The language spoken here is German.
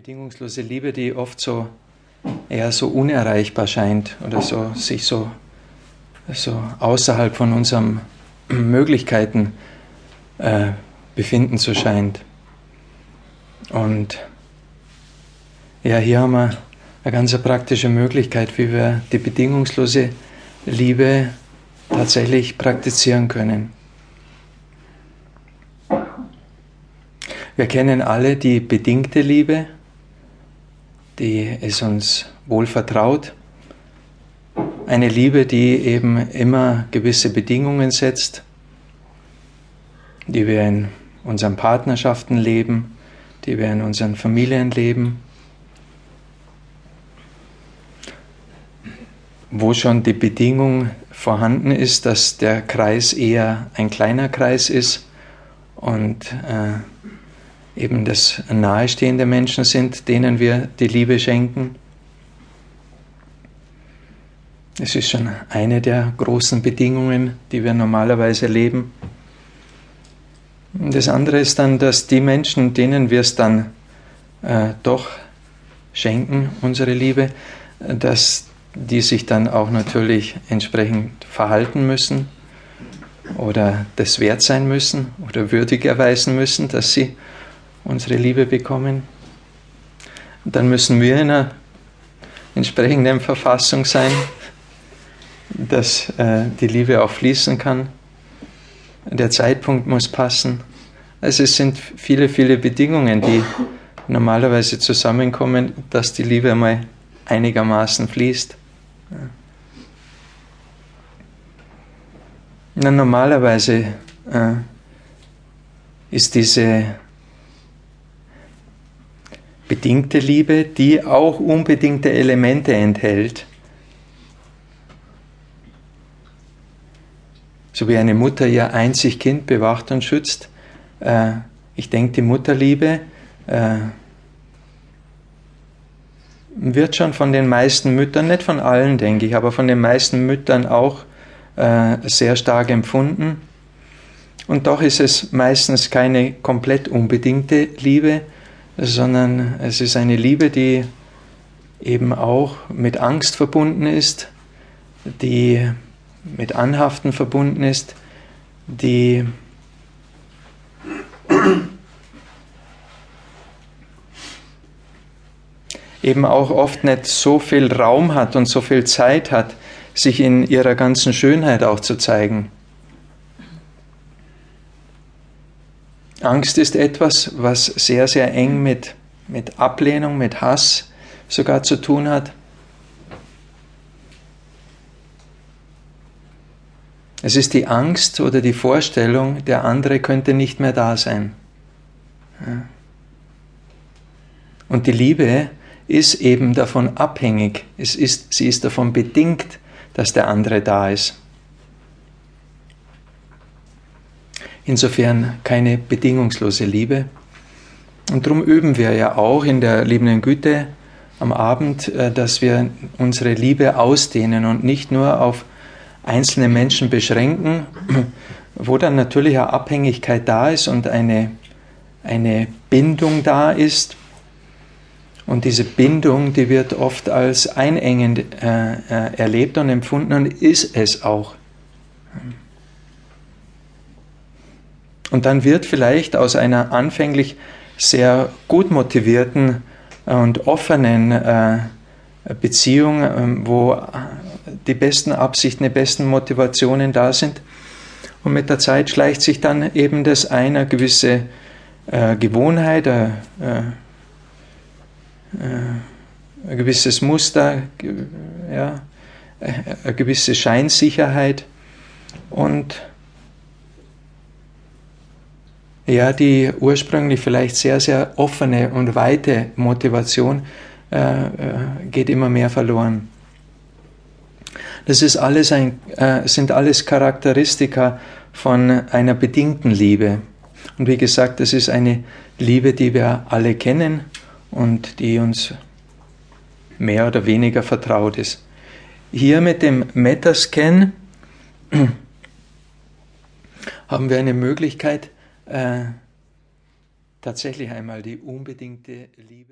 bedingungslose Liebe, die oft so eher so unerreichbar scheint oder so sich so, so außerhalb von unseren Möglichkeiten äh, befinden zu scheint. Und ja, hier haben wir eine ganz praktische Möglichkeit, wie wir die bedingungslose Liebe tatsächlich praktizieren können. Wir kennen alle die bedingte Liebe, die ist uns wohl vertraut. Eine Liebe, die eben immer gewisse Bedingungen setzt, die wir in unseren Partnerschaften leben, die wir in unseren Familien leben, wo schon die Bedingung vorhanden ist, dass der Kreis eher ein kleiner Kreis ist und äh, eben das nahestehende Menschen sind, denen wir die Liebe schenken. Es ist schon eine der großen Bedingungen, die wir normalerweise leben. Das andere ist dann, dass die Menschen, denen wir es dann äh, doch schenken, unsere Liebe, dass die sich dann auch natürlich entsprechend verhalten müssen oder das wert sein müssen oder würdig erweisen müssen, dass sie unsere Liebe bekommen. Dann müssen wir in einer entsprechenden Verfassung sein, dass äh, die Liebe auch fließen kann. Der Zeitpunkt muss passen. Also es sind viele, viele Bedingungen, die normalerweise zusammenkommen, dass die Liebe mal einigermaßen fließt. Na, normalerweise äh, ist diese bedingte Liebe, die auch unbedingte Elemente enthält. So wie eine Mutter ihr einzig Kind bewacht und schützt. Äh, ich denke, die Mutterliebe äh, wird schon von den meisten Müttern, nicht von allen, denke ich, aber von den meisten Müttern auch äh, sehr stark empfunden. Und doch ist es meistens keine komplett unbedingte Liebe, sondern es ist eine Liebe, die eben auch mit Angst verbunden ist, die mit Anhaften verbunden ist, die eben auch oft nicht so viel Raum hat und so viel Zeit hat, sich in ihrer ganzen Schönheit auch zu zeigen. Angst ist etwas, was sehr, sehr eng mit, mit Ablehnung, mit Hass sogar zu tun hat. Es ist die Angst oder die Vorstellung, der andere könnte nicht mehr da sein. Und die Liebe ist eben davon abhängig, es ist, sie ist davon bedingt, dass der andere da ist. Insofern keine bedingungslose Liebe. Und darum üben wir ja auch in der liebenden Güte am Abend, äh, dass wir unsere Liebe ausdehnen und nicht nur auf einzelne Menschen beschränken, wo dann natürlich eine Abhängigkeit da ist und eine, eine Bindung da ist. Und diese Bindung, die wird oft als einengend äh, äh erlebt und empfunden und ist es auch. Und dann wird vielleicht aus einer anfänglich sehr gut motivierten und offenen äh, Beziehung, ähm, wo die besten Absichten, die besten Motivationen da sind. Und mit der Zeit schleicht sich dann eben das eine gewisse äh, Gewohnheit, äh, ein gewisses Muster, ja, eine gewisse Scheinsicherheit und ja, die ursprünglich vielleicht sehr, sehr offene und weite Motivation äh, äh, geht immer mehr verloren. Das ist alles ein, äh, sind alles Charakteristika von einer bedingten Liebe. Und wie gesagt, das ist eine Liebe, die wir alle kennen und die uns mehr oder weniger vertraut ist. Hier mit dem Metascan haben wir eine Möglichkeit, äh, tatsächlich einmal die unbedingte Liebe.